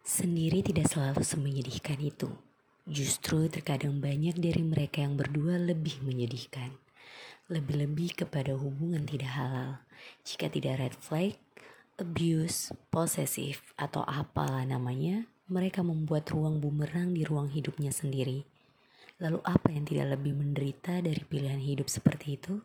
Sendiri tidak selalu semenyedihkan itu. Justru terkadang banyak dari mereka yang berdua lebih menyedihkan. Lebih-lebih kepada hubungan tidak halal. Jika tidak red flag, abuse, posesif, atau apalah namanya, mereka membuat ruang bumerang di ruang hidupnya sendiri. Lalu apa yang tidak lebih menderita dari pilihan hidup seperti itu?